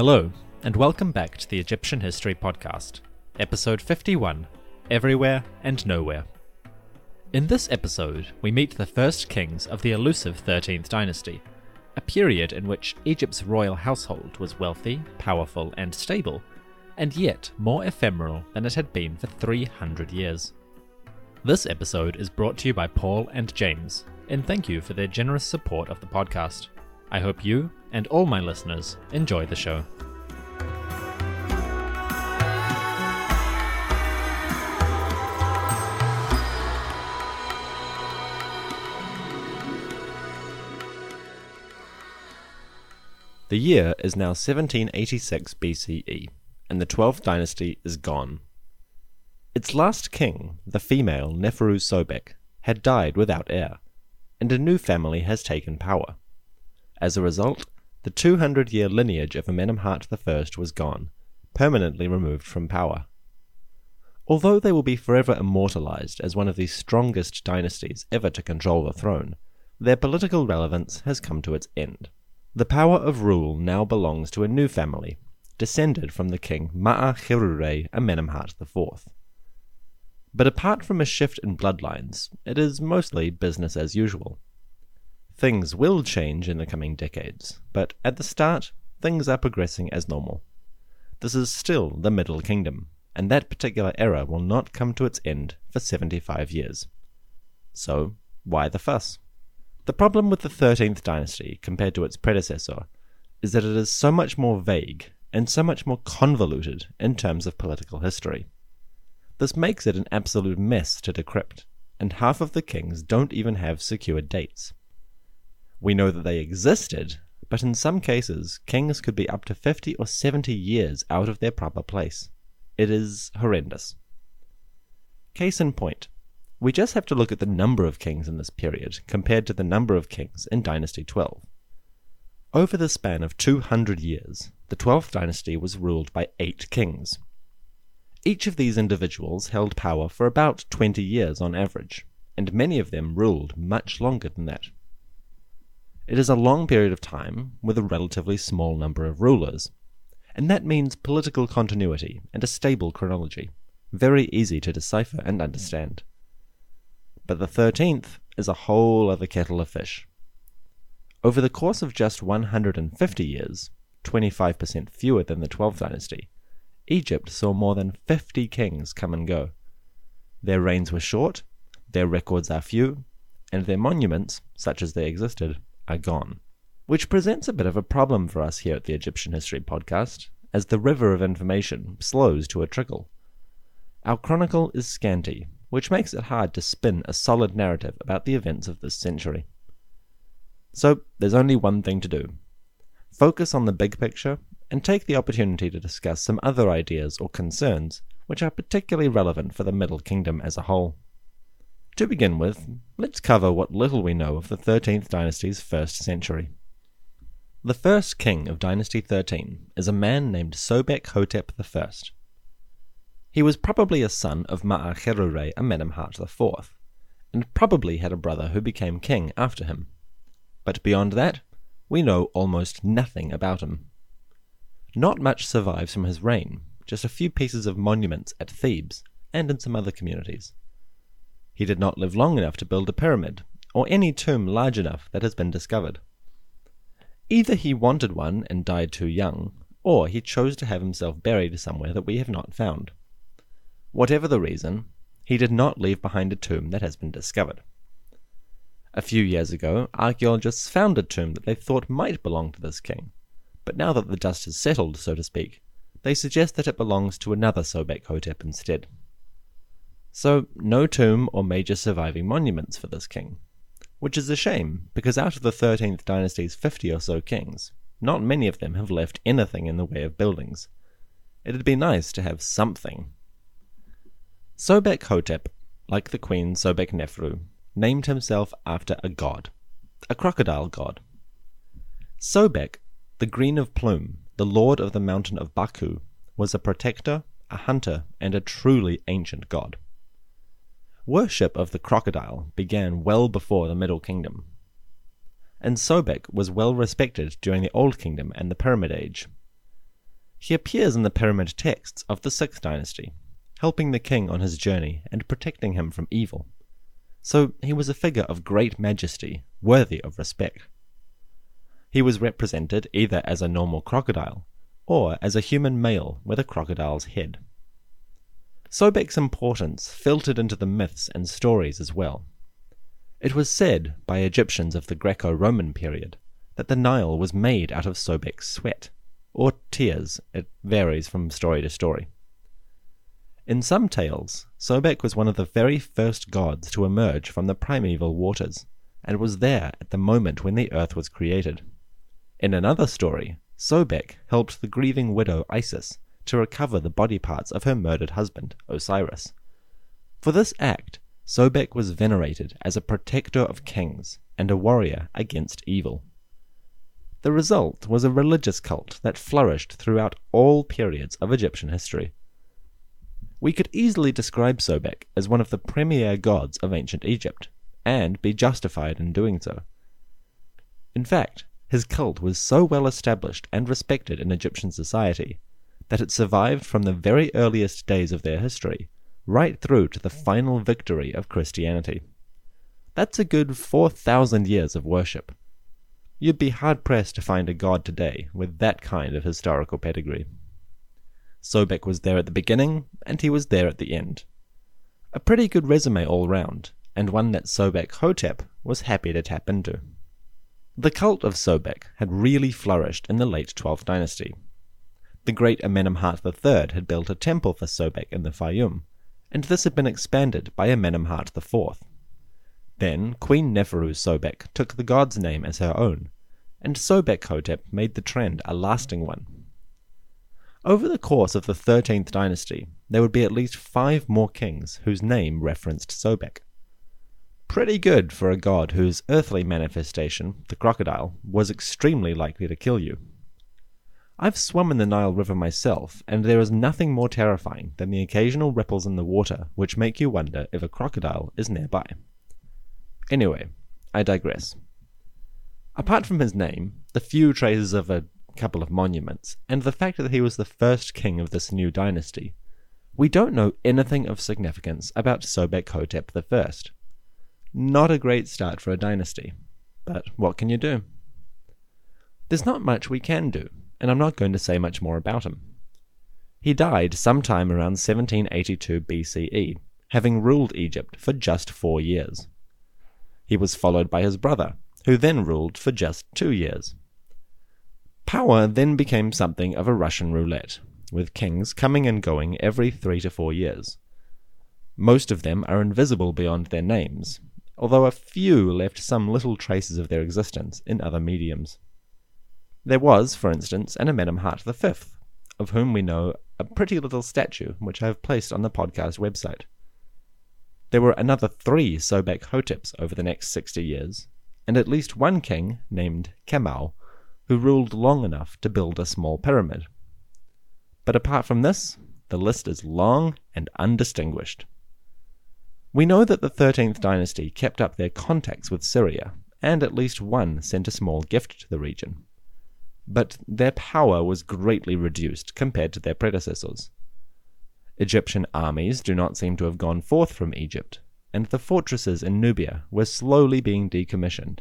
Hello, and welcome back to the Egyptian History Podcast, episode 51 Everywhere and Nowhere. In this episode, we meet the first kings of the elusive 13th dynasty, a period in which Egypt's royal household was wealthy, powerful, and stable, and yet more ephemeral than it had been for 300 years. This episode is brought to you by Paul and James, and thank you for their generous support of the podcast. I hope you and all my listeners enjoy the show. The year is now 1786 BCE, and the 12th dynasty is gone. Its last king, the female Neferu Sobek, had died without heir, and a new family has taken power. As a result, the 200 year lineage of Amenemhat I was gone, permanently removed from power. Although they will be forever immortalized as one of the strongest dynasties ever to control the throne, their political relevance has come to its end. The power of rule now belongs to a new family, descended from the king Ma'acherure Amenemhat IV. But apart from a shift in bloodlines, it is mostly business as usual. Things will change in the coming decades, but at the start, things are progressing as normal. This is still the Middle Kingdom, and that particular era will not come to its end for 75 years. So, why the fuss? The problem with the 13th dynasty compared to its predecessor is that it is so much more vague and so much more convoluted in terms of political history. This makes it an absolute mess to decrypt, and half of the kings don't even have secure dates. We know that they existed, but in some cases, kings could be up to 50 or 70 years out of their proper place. It is horrendous. Case in point, we just have to look at the number of kings in this period compared to the number of kings in Dynasty 12. Over the span of 200 years, the 12th dynasty was ruled by eight kings, each of these individuals held power for about 20 years on average, and many of them ruled much longer than that. It is a long period of time with a relatively small number of rulers, and that means political continuity and a stable chronology, very easy to decipher and understand. But the 13th is a whole other kettle of fish. Over the course of just 150 years, 25% fewer than the 12th dynasty, Egypt saw more than 50 kings come and go. Their reigns were short, their records are few, and their monuments, such as they existed, are gone. Which presents a bit of a problem for us here at the Egyptian History Podcast, as the river of information slows to a trickle. Our chronicle is scanty, which makes it hard to spin a solid narrative about the events of this century. So, there's only one thing to do focus on the big picture and take the opportunity to discuss some other ideas or concerns which are particularly relevant for the Middle Kingdom as a whole. To begin with, let's cover what little we know of the 13th dynasty's first century. The first king of Dynasty 13 is a man named Sobek Hotep I. He was probably a son of Ma'acherure Amenemhat IV, and probably had a brother who became king after him. But beyond that, we know almost nothing about him. Not much survives from his reign, just a few pieces of monuments at Thebes and in some other communities. He did not live long enough to build a pyramid, or any tomb large enough that has been discovered. Either he wanted one and died too young, or he chose to have himself buried somewhere that we have not found. Whatever the reason, he did not leave behind a tomb that has been discovered. A few years ago, archaeologists found a tomb that they thought might belong to this king, but now that the dust has settled, so to speak, they suggest that it belongs to another Sobek Hotep instead. So, no tomb or major surviving monuments for this king. Which is a shame, because out of the 13th dynasty's 50 or so kings, not many of them have left anything in the way of buildings. It'd be nice to have something. Sobek Hotep, like the queen Sobek Nefru, named himself after a god, a crocodile god. Sobek the Green of Plume, the lord of the mountain of Baku, was a protector, a hunter, and a truly ancient god. Worship of the crocodile began well before the Middle Kingdom, and Sobek was well respected during the Old Kingdom and the Pyramid Age. He appears in the pyramid texts of the 6th dynasty, helping the king on his journey and protecting him from evil. So he was a figure of great majesty, worthy of respect. He was represented either as a normal crocodile or as a human male with a crocodile's head. Sobek's importance filtered into the myths and stories as well. It was said by Egyptians of the Greco Roman period that the Nile was made out of Sobek's sweat, or tears, it varies from story to story. In some tales, Sobek was one of the very first gods to emerge from the primeval waters, and was there at the moment when the earth was created. In another story, Sobek helped the grieving widow Isis to recover the body parts of her murdered husband, Osiris. For this act, Sobek was venerated as a protector of kings and a warrior against evil. The result was a religious cult that flourished throughout all periods of Egyptian history. We could easily describe Sobek as one of the premier gods of ancient Egypt, and be justified in doing so. In fact, his cult was so well established and respected in Egyptian society that it survived from the very earliest days of their history right through to the final victory of Christianity. That's a good 4,000 years of worship. You'd be hard pressed to find a god today with that kind of historical pedigree. Sobek was there at the beginning, and he was there at the end. A pretty good resume all round, and one that Sobek Hotep was happy to tap into. The cult of Sobek had really flourished in the late 12th dynasty, the great Amenemhat III had built a temple for Sobek in the Fayum, and this had been expanded by Amenemhat IV. Then Queen Neferu Sobek took the god's name as her own, and Sobek Hotep made the trend a lasting one. Over the course of the 13th dynasty, there would be at least five more kings whose name referenced Sobek. Pretty good for a god whose earthly manifestation, the crocodile, was extremely likely to kill you. I've swum in the Nile River myself, and there is nothing more terrifying than the occasional ripples in the water which make you wonder if a crocodile is nearby. Anyway, I digress. Apart from his name, the few traces of a couple of monuments, and the fact that he was the first king of this new dynasty, we don't know anything of significance about Sobek Hotep I. Not a great start for a dynasty, but what can you do? There's not much we can do and I'm not going to say much more about him. He died sometime around 1782 BCE, having ruled Egypt for just four years. He was followed by his brother, who then ruled for just two years. Power then became something of a Russian roulette, with kings coming and going every three to four years. Most of them are invisible beyond their names, although a few left some little traces of their existence in other mediums. There was, for instance, an Amenemhat V, of whom we know a pretty little statue which I have placed on the podcast website. There were another three Sobek Hoteps over the next 60 years, and at least one king, named Kemau, who ruled long enough to build a small pyramid. But apart from this, the list is long and undistinguished. We know that the 13th dynasty kept up their contacts with Syria, and at least one sent a small gift to the region but their power was greatly reduced compared to their predecessors. Egyptian armies do not seem to have gone forth from Egypt, and the fortresses in Nubia were slowly being decommissioned.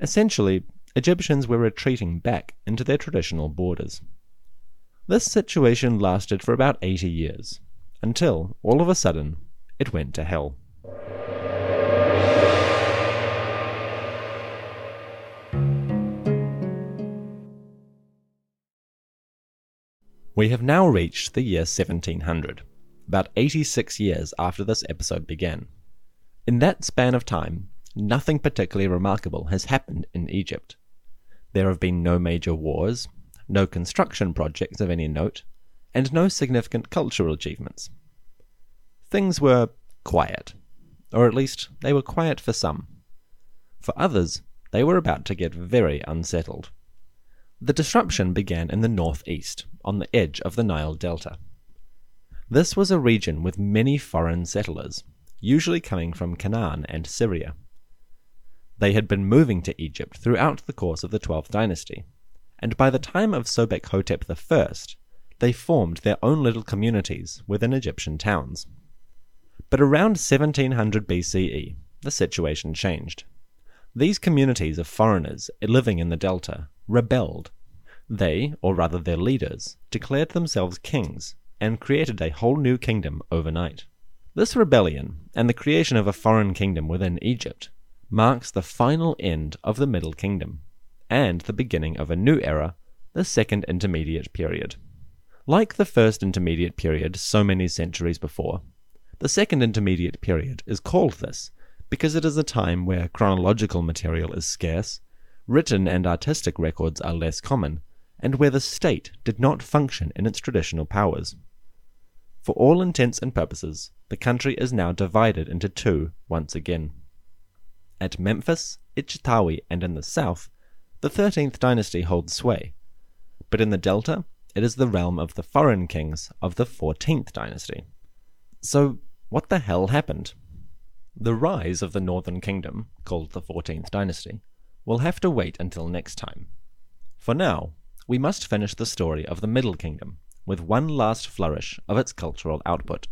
Essentially, Egyptians were retreating back into their traditional borders. This situation lasted for about 80 years, until, all of a sudden, it went to hell. We have now reached the year 1700, about 86 years after this episode began. In that span of time, nothing particularly remarkable has happened in Egypt. There have been no major wars, no construction projects of any note, and no significant cultural achievements. Things were quiet, or at least they were quiet for some. For others, they were about to get very unsettled. The disruption began in the northeast, on the edge of the Nile Delta. This was a region with many foreign settlers, usually coming from Canaan and Syria. They had been moving to Egypt throughout the course of the 12th dynasty, and by the time of Sobek Hotep I, they formed their own little communities within Egyptian towns. But around 1700 BCE, the situation changed. These communities of foreigners living in the delta rebelled. They, or rather their leaders, declared themselves kings and created a whole new kingdom overnight. This rebellion, and the creation of a foreign kingdom within Egypt, marks the final end of the Middle Kingdom, and the beginning of a new era, the Second Intermediate Period. Like the First Intermediate Period so many centuries before, the Second Intermediate Period is called this because it is a time where chronological material is scarce, written and artistic records are less common, and where the state did not function in its traditional powers. For all intents and purposes, the country is now divided into two once again. At Memphis, Ichtawi, and in the south, the 13th dynasty holds sway, but in the delta, it is the realm of the foreign kings of the 14th dynasty. So, what the hell happened? The rise of the northern kingdom, called the 14th dynasty, will have to wait until next time. For now, we must finish the story of the Middle Kingdom, with one last flourish of its cultural output.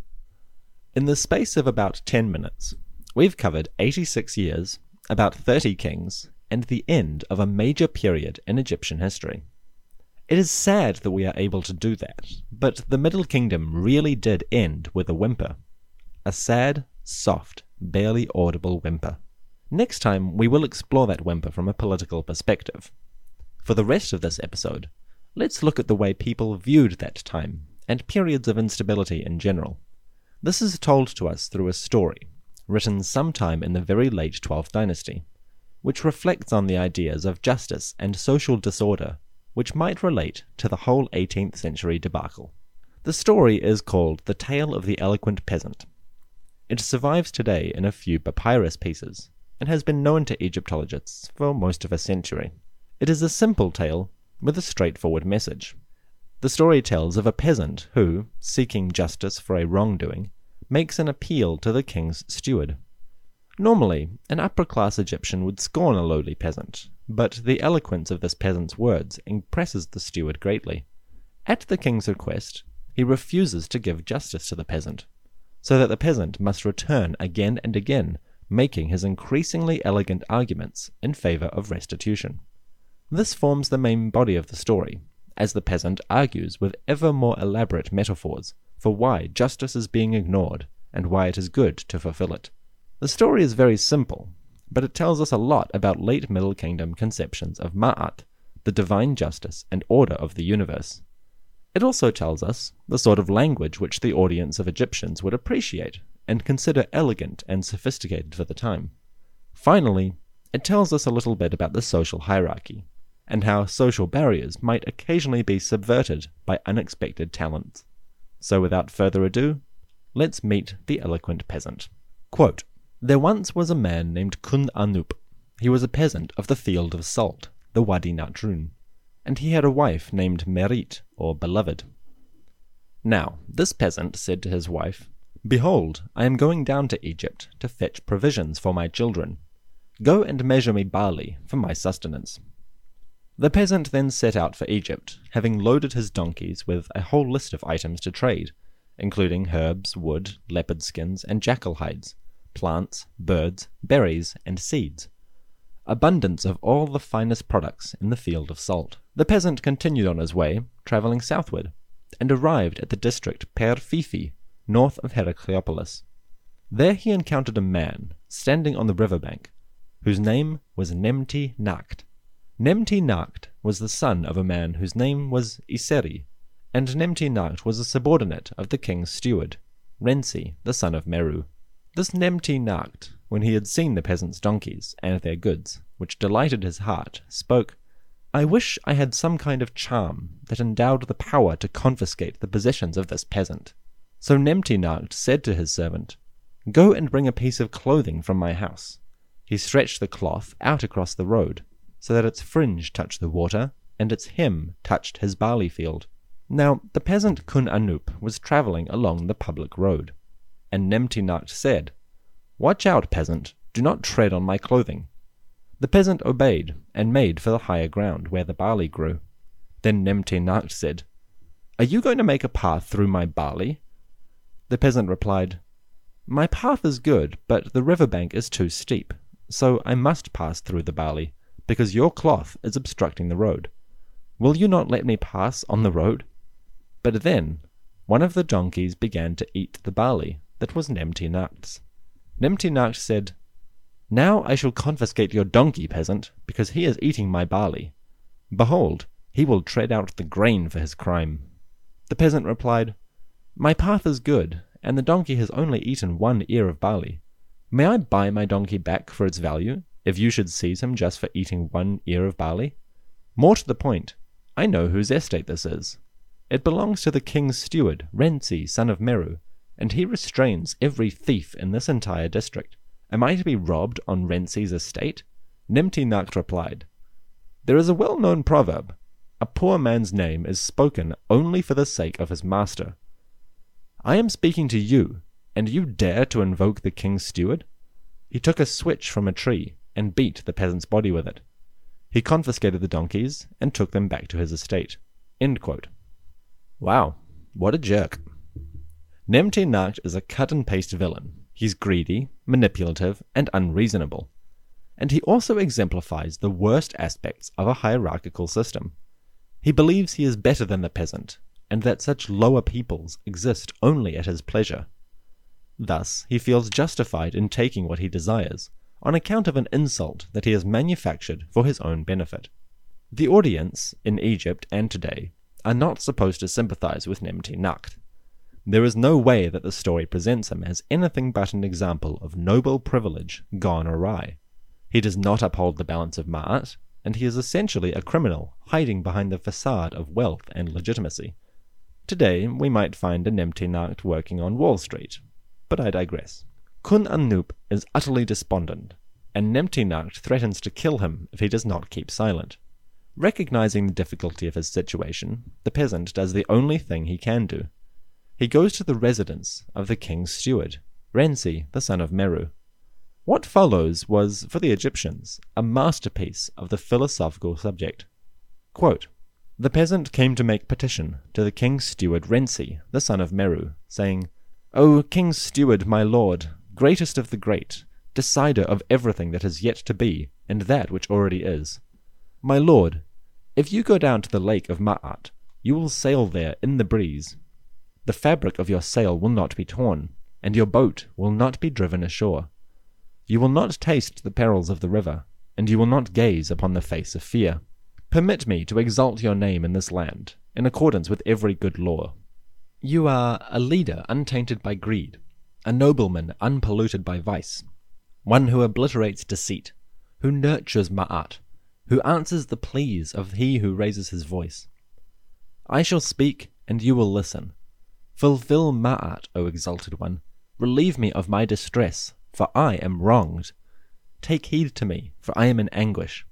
In the space of about 10 minutes, we've covered 86 years, about 30 kings, and the end of a major period in Egyptian history. It is sad that we are able to do that, but the Middle Kingdom really did end with a whimper. A sad, soft, barely audible whimper. Next time, we will explore that whimper from a political perspective. For the rest of this episode, let's look at the way people viewed that time and periods of instability in general. This is told to us through a story, written sometime in the very late 12th dynasty, which reflects on the ideas of justice and social disorder which might relate to the whole 18th century debacle. The story is called The Tale of the Eloquent Peasant. It survives today in a few papyrus pieces, and has been known to Egyptologists for most of a century. It is a simple tale with a straightforward message. The story tells of a peasant who, seeking justice for a wrongdoing, makes an appeal to the king's steward. Normally, an upper class Egyptian would scorn a lowly peasant, but the eloquence of this peasant's words impresses the steward greatly. At the king's request, he refuses to give justice to the peasant, so that the peasant must return again and again, making his increasingly elegant arguments in favor of restitution. This forms the main body of the story, as the peasant argues with ever more elaborate metaphors for why justice is being ignored and why it is good to fulfill it. The story is very simple, but it tells us a lot about late Middle Kingdom conceptions of Ma'at, the divine justice and order of the universe. It also tells us the sort of language which the audience of Egyptians would appreciate and consider elegant and sophisticated for the time. Finally, it tells us a little bit about the social hierarchy, and how social barriers might occasionally be subverted by unexpected talents. So without further ado, let's meet the eloquent peasant. Quote, there once was a man named Kun Anup. He was a peasant of the field of salt, the Wadi Natrun, and he had a wife named Merit, or Beloved. Now, this peasant said to his wife, Behold, I am going down to Egypt to fetch provisions for my children. Go and measure me barley for my sustenance. The peasant then set out for Egypt, having loaded his donkeys with a whole list of items to trade, including herbs, wood, leopard skins, and jackal hides, plants, birds, berries, and seeds. Abundance of all the finest products in the field of salt. The peasant continued on his way, travelling southward, and arrived at the district Per Fifi, north of Heracleopolis. There he encountered a man standing on the river bank, whose name was Nemti Nacht. Nemti Nacht was the son of a man whose name was Iseri, and Nemti Nacht was a subordinate of the king's steward, Rensi, the son of Meru. This Nemti Nacht, when he had seen the peasants' donkeys and their goods, which delighted his heart, spoke, I wish I had some kind of charm that endowed the power to confiscate the possessions of this peasant. So Nemti Nacht said to his servant, Go and bring a piece of clothing from my house. He stretched the cloth out across the road, so that its fringe touched the water, and its hem touched his barley field. Now the peasant Kun Anup was travelling along the public road, and Nemti Nacht said, Watch out, peasant, do not tread on my clothing. The peasant obeyed, and made for the higher ground where the barley grew. Then Nemti Nacht said, Are you going to make a path through my barley? The peasant replied, My path is good, but the river bank is too steep, so I must pass through the barley, because your cloth is obstructing the road. Will you not let me pass on the road? But then one of the donkeys began to eat the barley that was Nemti Nacht's. Nemti Nacht said, Now I shall confiscate your donkey, peasant, because he is eating my barley. Behold, he will tread out the grain for his crime. The peasant replied, My path is good, and the donkey has only eaten one ear of barley. May I buy my donkey back for its value, if you should seize him just for eating one ear of barley? More to the point, I know whose estate this is. It belongs to the king's steward, Renzi, son of Meru, and he restrains every thief in this entire district. Am I to be robbed on Renzi's estate? Nemti Nacht replied, There is a well known proverb a poor man's name is spoken only for the sake of his master. I am speaking to you, and you dare to invoke the king's steward? He took a switch from a tree and beat the peasant's body with it. He confiscated the donkeys and took them back to his estate. Wow, what a jerk. Nemti Nacht is a cut and paste villain. He's greedy, manipulative, and unreasonable. And he also exemplifies the worst aspects of a hierarchical system. He believes he is better than the peasant, and that such lower peoples exist only at his pleasure. Thus, he feels justified in taking what he desires, on account of an insult that he has manufactured for his own benefit. The audience, in Egypt and today, are not supposed to sympathize with Nemti Nacht. There is no way that the story presents him as anything but an example of noble privilege gone awry. He does not uphold the balance of Ma'at, and he is essentially a criminal hiding behind the facade of wealth and legitimacy. Today, we might find a Nemti Nacht working on Wall Street, but I digress. Kun Anup is utterly despondent, and Nemti Nacht threatens to kill him if he does not keep silent. Recognizing the difficulty of his situation, the peasant does the only thing he can do. He goes to the residence of the king's steward, Renzi, the son of Meru. What follows was, for the Egyptians, a masterpiece of the philosophical subject. Quote, the peasant came to make petition to the king's steward Renzi, the son of Meru, saying, O king's steward, my lord, greatest of the great, decider of everything that is yet to be, and that which already is. My lord, if you go down to the lake of Ma'at, you will sail there in the breeze. The fabric of your sail will not be torn, and your boat will not be driven ashore. You will not taste the perils of the river, and you will not gaze upon the face of fear. Permit me to exalt your name in this land, in accordance with every good law. You are a leader untainted by greed, a nobleman unpolluted by vice, one who obliterates deceit, who nurtures Ma'at, who answers the pleas of he who raises his voice. I shall speak, and you will listen. Fulfill Ma'at, O exalted one. Relieve me of my distress, for I am wronged. Take heed to me, for I am in anguish.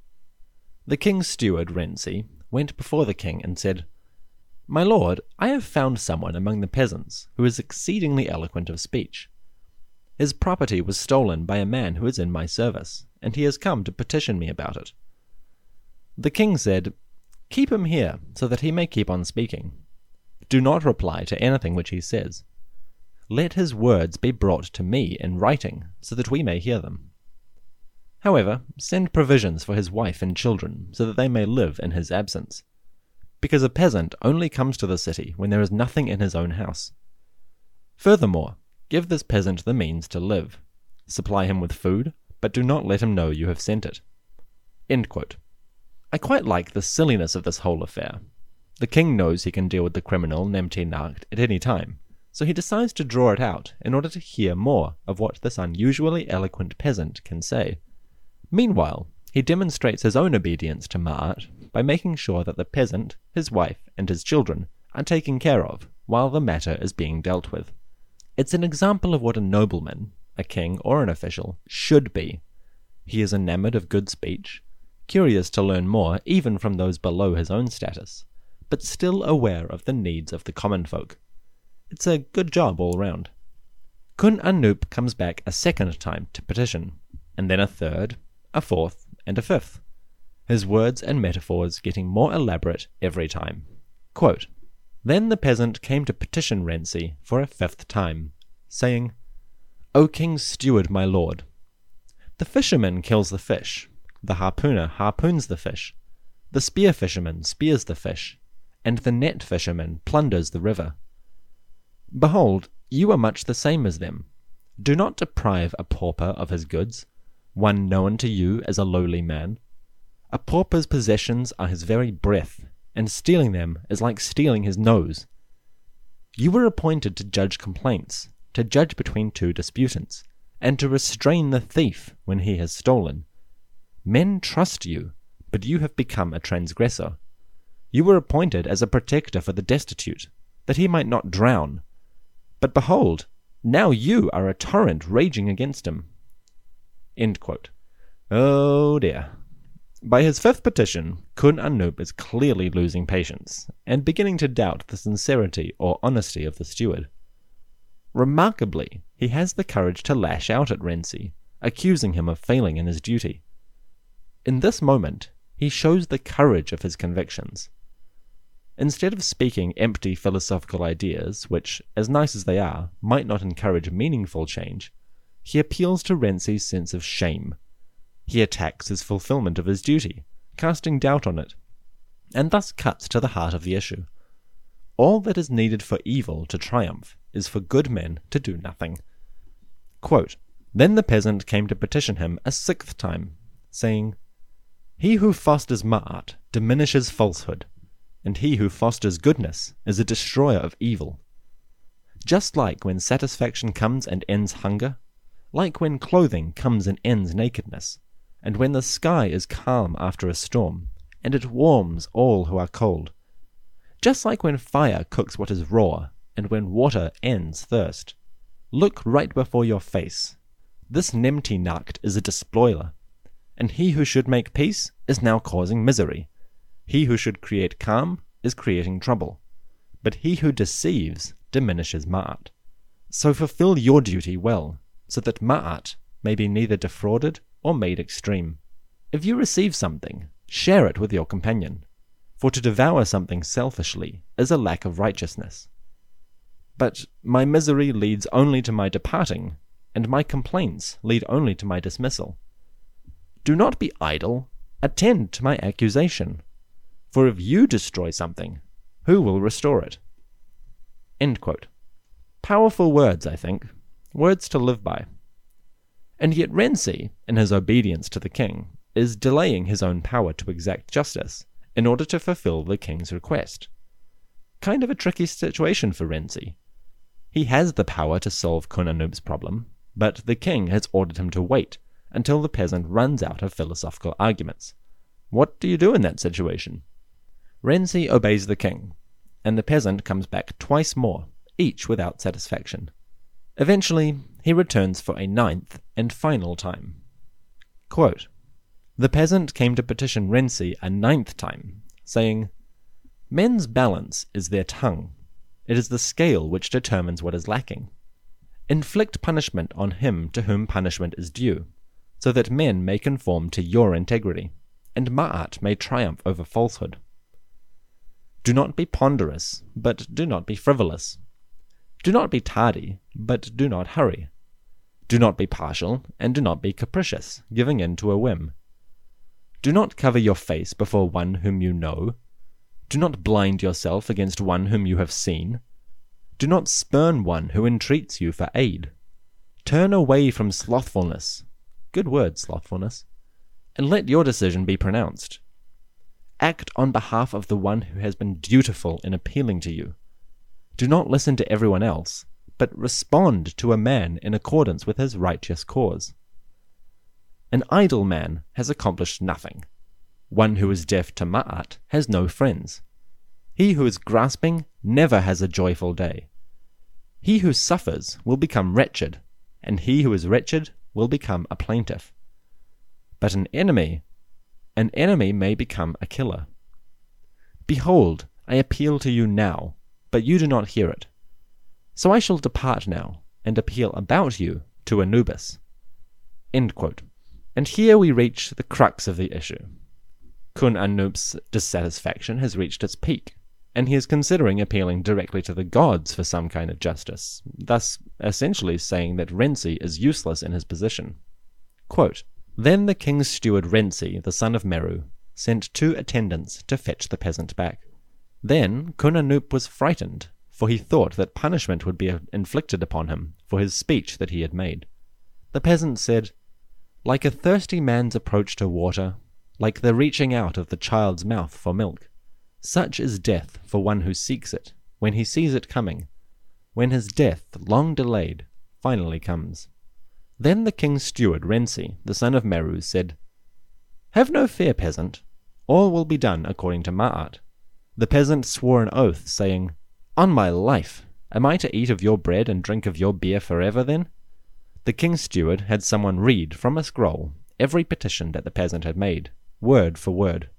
The king's steward, Renzi, went before the king and said, My lord, I have found someone among the peasants who is exceedingly eloquent of speech. His property was stolen by a man who is in my service, and he has come to petition me about it. The king said, Keep him here, so that he may keep on speaking. Do not reply to anything which he says. Let his words be brought to me in writing, so that we may hear them. However, send provisions for his wife and children, so that they may live in his absence. Because a peasant only comes to the city when there is nothing in his own house. Furthermore, give this peasant the means to live. Supply him with food, but do not let him know you have sent it. I quite like the silliness of this whole affair. The king knows he can deal with the criminal Nemti Nacht at any time, so he decides to draw it out in order to hear more of what this unusually eloquent peasant can say. Meanwhile, he demonstrates his own obedience to Ma'at by making sure that the peasant, his wife, and his children are taken care of while the matter is being dealt with. It's an example of what a nobleman, a king, or an official should be. He is enamored of good speech, curious to learn more even from those below his own status, but still aware of the needs of the common folk. It's a good job all round. Kun Anup comes back a second time to petition, and then a third, a fourth, and a fifth. his words and metaphors getting more elaborate every time. Quote, then the peasant came to petition Renzi for a fifth time, saying, O king's steward, my lord, the fisherman kills the fish, the harpooner harpoons the fish, the spear fisherman spears the fish, and the net fisherman plunders the river. Behold, you are much the same as them. Do not deprive a pauper of his goods, one known to you as a lowly man. A pauper's possessions are his very breath, and stealing them is like stealing his nose. You were appointed to judge complaints, to judge between two disputants, and to restrain the thief when he has stolen. Men trust you, but you have become a transgressor. You were appointed as a protector for the destitute, that he might not drown. But behold, now you are a torrent raging against him. Oh dear. By his fifth petition, Kun Anup is clearly losing patience, and beginning to doubt the sincerity or honesty of the steward. Remarkably, he has the courage to lash out at Renzi, accusing him of failing in his duty. In this moment, he shows the courage of his convictions. Instead of speaking empty philosophical ideas, which, as nice as they are, might not encourage meaningful change, he appeals to Renzi's sense of shame he attacks his fulfillment of his duty, casting doubt on it, and thus cuts to the heart of the issue. All that is needed for evil to triumph is for good men to do nothing. Quote, then the peasant came to petition him a sixth time, saying, He who fosters ma'at diminishes falsehood, and he who fosters goodness is a destroyer of evil. Just like when satisfaction comes and ends hunger, like when clothing comes and ends nakedness, and when the sky is calm after a storm, and it warms all who are cold. Just like when fire cooks what is raw, and when water ends thirst. Look right before your face. This Nemti Nacht is a despoiler, and he who should make peace is now causing misery. He who should create calm is creating trouble. But he who deceives diminishes Ma'at. So fulfill your duty well, so that Ma'at may be neither defrauded or made extreme. If you receive something, share it with your companion, for to devour something selfishly is a lack of righteousness. But my misery leads only to my departing, and my complaints lead only to my dismissal. Do not be idle, attend to my accusation, for if you destroy something, who will restore it? Powerful words, I think, words to live by. And yet Renzi, in his obedience to the king, is delaying his own power to exact justice in order to fulfill the king's request. Kind of a tricky situation for Renzi. He has the power to solve Kun Anup's problem, but the king has ordered him to wait until the peasant runs out of philosophical arguments. What do you do in that situation? Renzi obeys the king, and the peasant comes back twice more, each without satisfaction. Eventually, he returns for a ninth and final time. Quote, the peasant came to petition Renzi a ninth time, saying, Men's balance is their tongue. It is the scale which determines what is lacking. Inflict punishment on him to whom punishment is due, so that men may conform to your integrity, and Ma'at may triumph over falsehood. Do not be ponderous, but do not be frivolous. Do not be tardy, but do not hurry. Do not be partial, and do not be capricious, giving in to a whim. Do not cover your face before one whom you know. Do not blind yourself against one whom you have seen. Do not spurn one who entreats you for aid. Turn away from slothfulness. Good word, slothfulness. And let your decision be pronounced. Act on behalf of the one who has been dutiful in appealing to you. Do not listen to everyone else, but respond to a man in accordance with his righteous cause. An idle man has accomplished nothing. One who is deaf to Ma'at has no friends. He who is grasping never has a joyful day. He who suffers will become wretched, and he who is wretched will become a plaintiff. But an enemy, an enemy may become a killer. Behold, I appeal to you now, but you do not hear it. So I shall depart now, and appeal about you to Anubis. And here we reach the crux of the issue. Kun Anup's dissatisfaction has reached its peak, and he is considering appealing directly to the gods for some kind of justice, thus essentially saying that Renzi is useless in his position. Quote, then the king's steward Renzi, the son of Meru, sent two attendants to fetch the peasant back. Then Kun Anup was frightened, for he thought that punishment would be inflicted upon him for his speech that he had made. The peasant said, Like a thirsty man's approach to water, like the reaching out of the child's mouth for milk, such is death for one who seeks it, when he sees it coming, when his death, long delayed, finally comes. Then the king's steward, Renzi, the son of Meru, said, Have no fear, peasant. All will be done according to Ma'at. The peasant swore an oath, saying, On my life, am I to eat of your bread and drink of your beer forever, then? The king's steward had someone read from a scroll every petition that the peasant had made, word for word.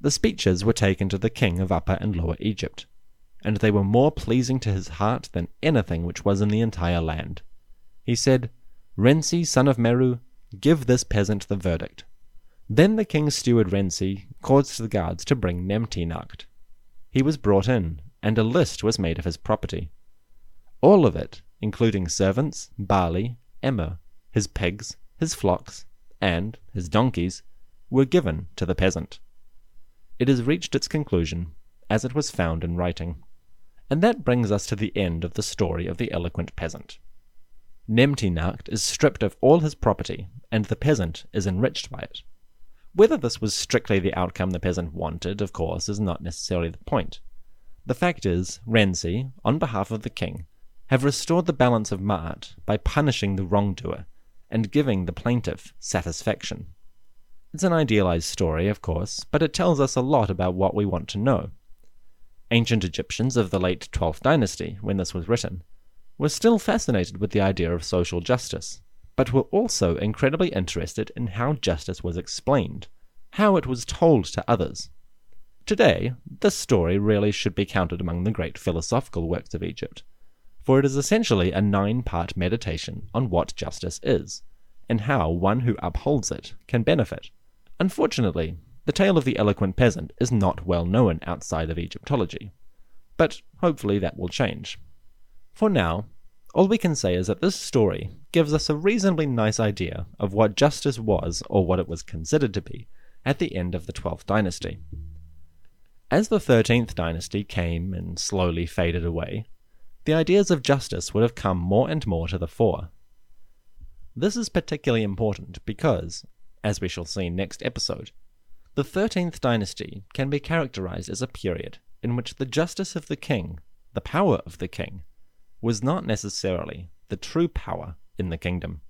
The speeches were taken to the king of Upper and Lower Egypt, and they were more pleasing to his heart than anything which was in the entire land. He said, Renzi, son of Meru, give this peasant the verdict. Then the king's steward Renzi caused the guards to bring Nemti He was brought in, and a list was made of his property. All of it, including servants, barley, emmer, his pigs, his flocks, and his donkeys, were given to the peasant. It has reached its conclusion, as it was found in writing. And that brings us to the end of the story of the eloquent peasant. Nemti Nacht is stripped of all his property, and the peasant is enriched by it. Whether this was strictly the outcome the peasant wanted, of course, is not necessarily the point. The fact is, Renzi, on behalf of the king, have restored the balance of Ma'at by punishing the wrongdoer and giving the plaintiff satisfaction. It's an idealized story, of course, but it tells us a lot about what we want to know. Ancient Egyptians of the late 12th dynasty, when this was written, were still fascinated with the idea of social justice, but were also incredibly interested in how justice was explained, how it was told to others. Today, this story really should be counted among the great philosophical works of Egypt, for it is essentially a nine part meditation on what justice is, and how one who upholds it can benefit. Unfortunately, the tale of the eloquent peasant is not well known outside of Egyptology, but hopefully that will change. For now, all we can say is that this story gives us a reasonably nice idea of what justice was, or what it was considered to be, at the end of the 12th dynasty. As the 13th dynasty came and slowly faded away, the ideas of justice would have come more and more to the fore. This is particularly important because, as we shall see next episode, the 13th dynasty can be characterized as a period in which the justice of the king, the power of the king, was not necessarily the true power in the kingdom.